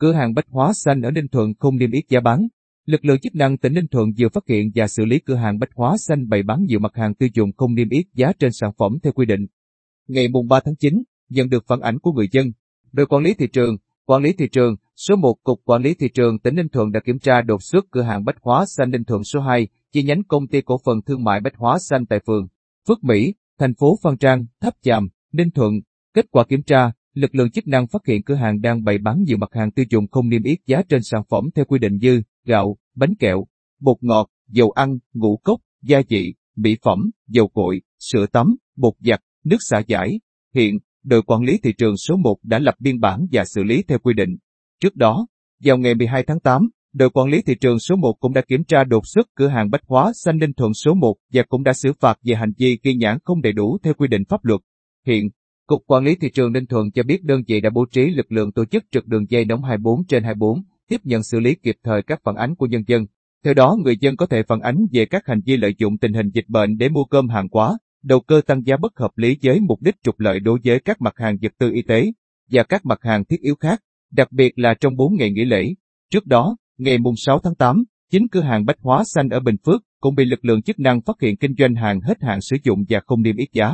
cửa hàng bách hóa xanh ở Ninh Thuận không niêm yết giá bán. Lực lượng chức năng tỉnh Ninh Thuận vừa phát hiện và xử lý cửa hàng bách hóa xanh bày bán nhiều mặt hàng tiêu dùng không niêm yết giá trên sản phẩm theo quy định. Ngày mùng 3 tháng 9, nhận được phản ảnh của người dân, đội quản lý thị trường, quản lý thị trường, số 1 Cục Quản lý Thị trường tỉnh Ninh Thuận đã kiểm tra đột xuất cửa hàng bách hóa xanh Ninh Thuận số 2, chi nhánh công ty cổ phần thương mại bách hóa xanh tại phường Phước Mỹ, thành phố Phan Trang, Tháp Chàm, Ninh Thuận. Kết quả kiểm tra, lực lượng chức năng phát hiện cửa hàng đang bày bán nhiều mặt hàng tiêu dùng không niêm yết giá trên sản phẩm theo quy định như gạo, bánh kẹo, bột ngọt, dầu ăn, ngũ cốc, gia vị, mỹ phẩm, dầu cội, sữa tắm, bột giặt, nước xả giải. Hiện, đội quản lý thị trường số 1 đã lập biên bản và xử lý theo quy định. Trước đó, vào ngày 12 tháng 8, đội quản lý thị trường số 1 cũng đã kiểm tra đột xuất cửa hàng bách hóa xanh Ninh Thuận số 1 và cũng đã xử phạt về hành vi ghi nhãn không đầy đủ theo quy định pháp luật. Hiện, Cục Quản lý Thị trường Ninh Thuận cho biết đơn vị đã bố trí lực lượng tổ chức trực đường dây nóng 24 trên 24, tiếp nhận xử lý kịp thời các phản ánh của nhân dân. Theo đó, người dân có thể phản ánh về các hành vi lợi dụng tình hình dịch bệnh để mua cơm hàng quá, đầu cơ tăng giá bất hợp lý với mục đích trục lợi đối với các mặt hàng vật tư y tế và các mặt hàng thiết yếu khác, đặc biệt là trong 4 ngày nghỉ lễ. Trước đó, ngày mùng 6 tháng 8, chính cửa hàng Bách Hóa Xanh ở Bình Phước cũng bị lực lượng chức năng phát hiện kinh doanh hàng hết hạn sử dụng và không niêm yết giá.